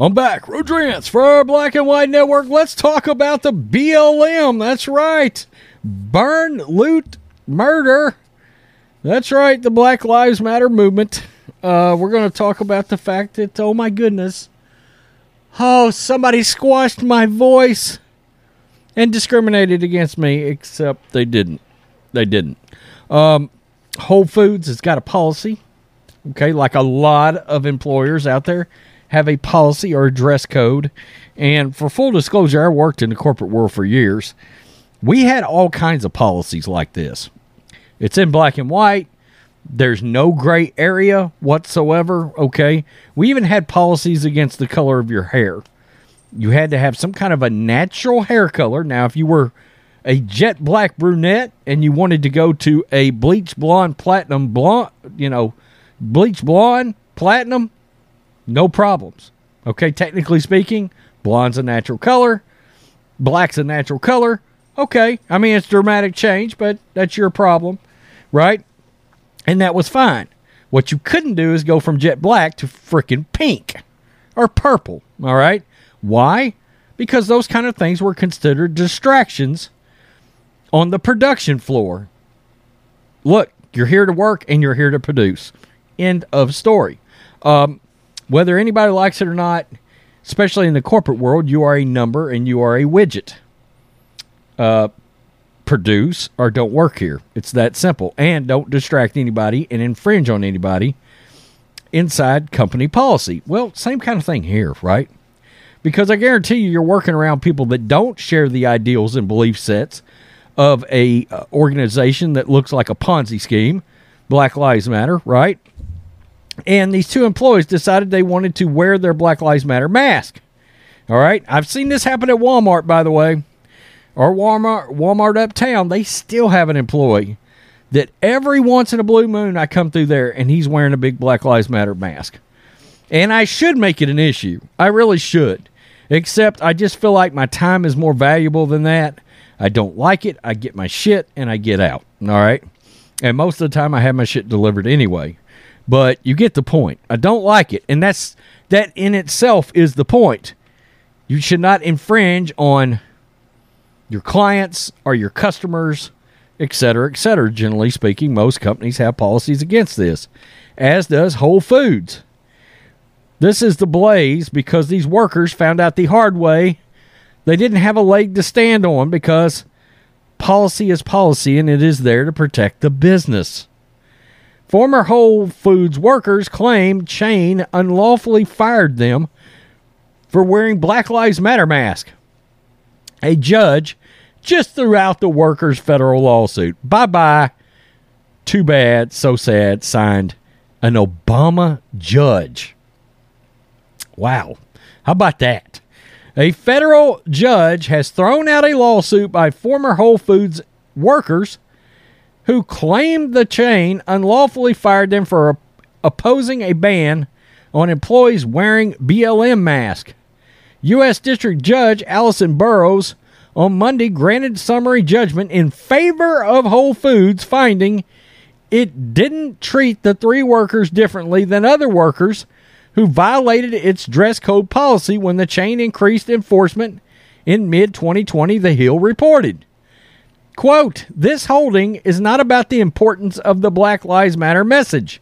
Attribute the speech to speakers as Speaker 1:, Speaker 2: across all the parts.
Speaker 1: I'm back. Rodrance for our Black and White Network. Let's talk about the BLM. That's right. Burn, loot, murder. That's right. The Black Lives Matter movement. Uh, we're going to talk about the fact that, oh my goodness. Oh, somebody squashed my voice and discriminated against me, except they didn't. They didn't. Um, Whole Foods has got a policy okay like a lot of employers out there have a policy or a dress code. And for full disclosure i worked in the corporate world for years. We had all kinds of policies like this. It's in black and white. There's no gray area whatsoever okay? We even had policies against the color of your hair. You had to have some kind of a natural hair color. Now if you were a jet black brunette and you wanted to go to a bleach blonde platinum blonde you know bleach blonde, platinum, no problems. Okay, technically speaking, blonde's a natural color, black's a natural color. Okay, I mean, it's dramatic change, but that's your problem, right? And that was fine. What you couldn't do is go from jet black to freaking pink or purple, all right? Why? Because those kind of things were considered distractions on the production floor. Look, you're here to work and you're here to produce. End of story. Um, whether anybody likes it or not, especially in the corporate world, you are a number and you are a widget. Uh, produce or don't work here. It's that simple. And don't distract anybody and infringe on anybody inside company policy. Well, same kind of thing here, right? Because I guarantee you, you're working around people that don't share the ideals and belief sets of a uh, organization that looks like a Ponzi scheme, Black Lives Matter, right? And these two employees decided they wanted to wear their Black Lives Matter mask. All right, I've seen this happen at Walmart, by the way, or Walmart, Walmart uptown. They still have an employee that every once in a blue moon I come through there and he's wearing a big Black Lives Matter mask. And I should make it an issue. I really should. Except I just feel like my time is more valuable than that. I don't like it. I get my shit and I get out. All right. And most of the time I have my shit delivered anyway. But you get the point. I don't like it. And that's that in itself is the point. You should not infringe on your clients or your customers, et cetera, et cetera. Generally speaking, most companies have policies against this, as does Whole Foods. This is the blaze because these workers found out the hard way they didn't have a leg to stand on because policy is policy and it is there to protect the business. Former Whole Foods workers claim Chain unlawfully fired them for wearing Black Lives Matter mask. A judge just threw out the workers' federal lawsuit. Bye bye. Too bad. So sad. Signed an Obama judge. Wow. How about that? A federal judge has thrown out a lawsuit by former Whole Foods workers who claimed the chain unlawfully fired them for opposing a ban on employees wearing BLM masks. U.S. District Judge Allison Burroughs on Monday granted summary judgment in favor of Whole Foods, finding it didn't treat the three workers differently than other workers who violated its dress code policy when the chain increased enforcement in mid 2020, The Hill reported. Quote, this holding is not about the importance of the Black Lives Matter message.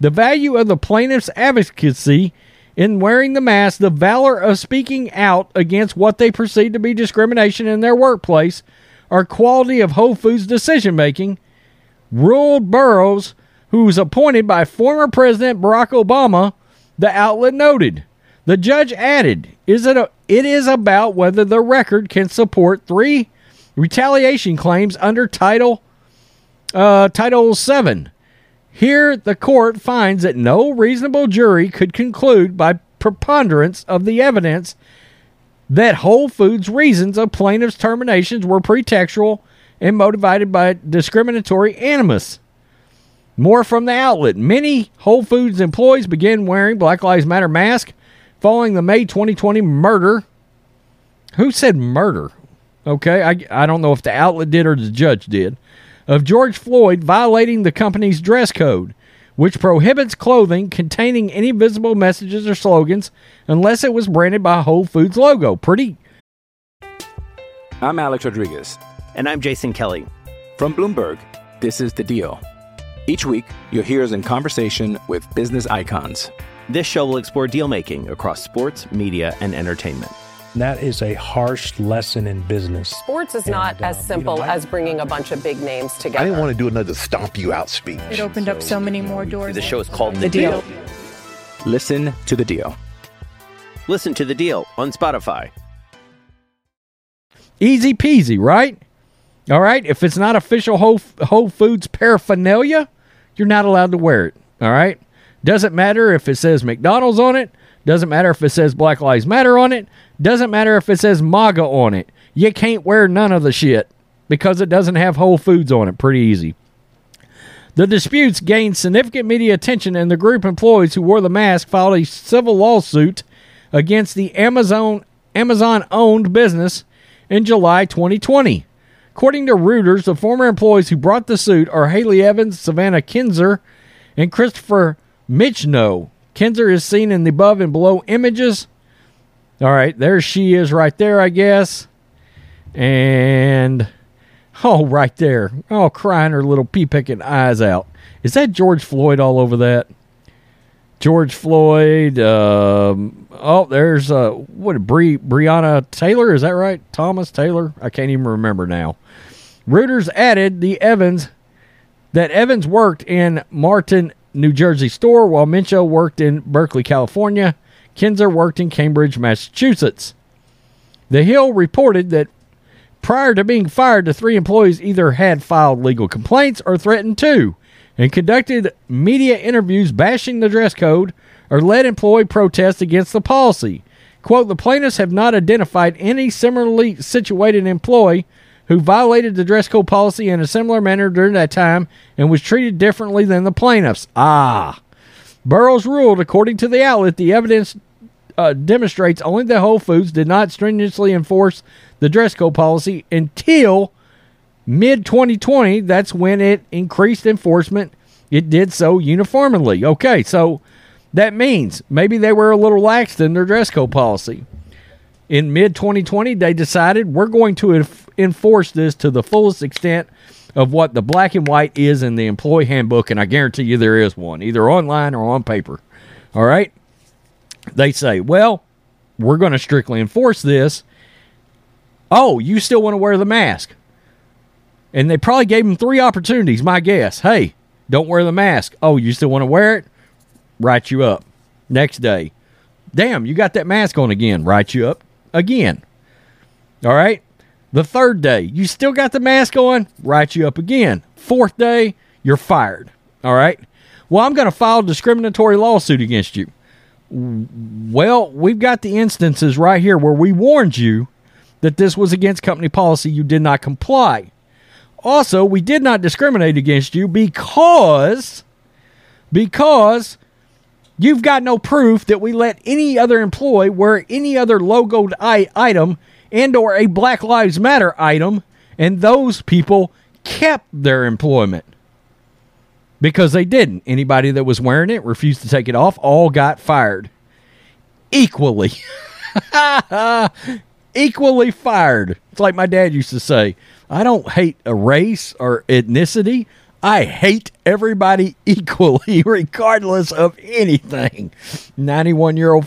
Speaker 1: The value of the plaintiff's advocacy in wearing the mask, the valor of speaking out against what they perceive to be discrimination in their workplace, or quality of Whole Foods decision making, ruled Burroughs, who was appointed by former President Barack Obama, the outlet noted. The judge added, "Is it a, it is about whether the record can support three retaliation claims under Title Uh, Title 7. Here, the court finds that no reasonable jury could conclude by preponderance of the evidence that Whole Foods' reasons of plaintiff's terminations were pretextual and motivated by discriminatory animus. More from the outlet. Many Whole Foods employees began wearing Black Lives Matter masks following the May 2020 murder. Who said murder? Okay, I, I don't know if the outlet did or the judge did. Of George Floyd violating the company's dress code, which prohibits clothing containing any visible messages or slogans unless it was branded by Whole Foods logo. Pretty.
Speaker 2: I'm Alex Rodriguez.
Speaker 3: And I'm Jason Kelly.
Speaker 2: From Bloomberg, this is The Deal. Each week, you'll hear us in conversation with business icons.
Speaker 3: This show will explore deal making across sports, media, and entertainment.
Speaker 4: That is a harsh lesson in business.
Speaker 5: Sports is not
Speaker 4: And,
Speaker 5: as
Speaker 4: um,
Speaker 5: simple
Speaker 4: you know, I-
Speaker 5: as bringing a bunch of big names together.
Speaker 6: I didn't want to do another stomp you out speech.
Speaker 7: It opened up so many more doors.
Speaker 3: The show is called The,
Speaker 7: The Deal.
Speaker 2: Listen to The Deal.
Speaker 3: Listen to The Deal on Spotify.
Speaker 1: Easy peasy, right? All right. If it's not official Whole, Whole Foods paraphernalia, you're not allowed to wear it. All right. Doesn't matter if it says McDonald's on it. Doesn't matter if it says Black Lives Matter on it. Doesn't matter if it says MAGA on it. You can't wear none of the shit because it doesn't have Whole Foods on it. Pretty easy. The disputes gained significant media attention, and the group employees who wore the mask filed a civil lawsuit against the Amazon Amazon-owned business in July 2020. According to Reuters, the former employees who brought the suit are Haley Evans, Savannah Kinzer, and Christopher Michno. Kinzer is seen in the above and below images. All right, there she is right there, I guess. And oh, right there. Oh, crying her little pea picking eyes out. Is that George Floyd all over that? George Floyd. Um, oh, there's uh, what Bri- Breonna Taylor. Is that right? Thomas Taylor. I can't even remember now. Reuters added the Evans that Evans worked in Marlton, New Jersey store, while Mincho worked in Berkeley, California. Kinzer worked in Cambridge, Massachusetts. The Hill reported that prior to being fired, the three employees either had filed legal complaints or threatened to, and conducted media interviews bashing the dress code or led employee protests against the policy. Quote, the plaintiffs have not identified any similarly situated employee who violated the dress code policy in a similar manner during that time and was treated differently than the plaintiffs. Ah. Burroughs ruled, according to the outlet, the evidence uh, demonstrates only that Whole Foods did not stringently enforce the dress code policy until mid 2020. That's when it increased enforcement. It did so uniformly. Okay, so that means maybe they were a little lax in their dress code policy. In mid 2020, they decided we're going to enf- enforce this to the fullest extent of what the black and white is in the employee handbook, and I guarantee you there is one, either online or on paper. All right? They say, well, we're going to strictly enforce this. Oh, you still want to wear the mask? And they probably gave him three opportunities, my guess. Hey, don't wear the mask. Oh, you still want to wear it? Write you up. Next day. Damn, you got that mask on again. Write you up again. All right. The third day, you still got the mask on. Write you up again. Fourth day, you're fired. All right. Well, I'm going to file a discriminatory lawsuit against you. Well, we've got the instances right here where we warned you that this was against company policy. You did not comply. Also, we did not discriminate against you because because you've got no proof that we let any other employee wear any other logoed item and or a Black Lives Matter item and those people kept their employment because they didn't. Anybody that was wearing it refused to take it off, all got fired. Equally. Equally fired. It's like my dad used to say I don't hate a race or ethnicity. I hate everybody equally, regardless of anything. 91 year old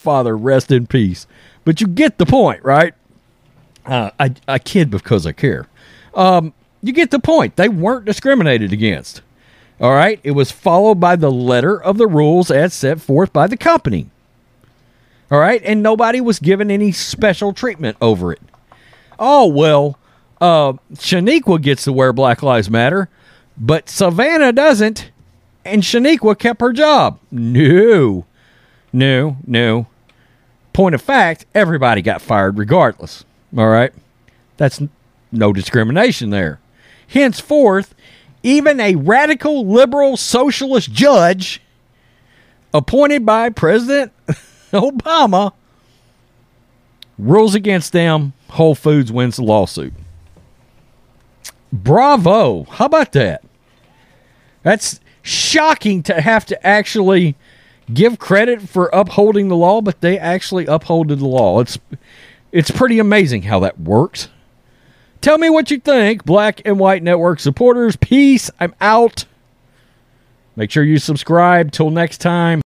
Speaker 1: Father, rest in peace. But you get the point, right? Uh, I, I kid because I care. Um, you get the point. They weren't discriminated against. All right. It was followed by the letter of the rules as set forth by the company. All right. And nobody was given any special treatment over it. Oh, well, uh, Shaniqua gets to wear Black Lives Matter, but Savannah doesn't. And Shaniqua kept her job. No. No, no. Point of fact, everybody got fired regardless. All right? That's no discrimination there. Henceforth, even a radical liberal socialist judge appointed by President Obama rules against them. Whole Foods wins the lawsuit. Bravo. How about that? That's shocking to have to actually give credit for upholding the law, but they actually upholded the law. It's it's pretty amazing how that works. Tell me what you think, Black and White Network supporters. Peace. I'm out. Make sure you subscribe. Till next time.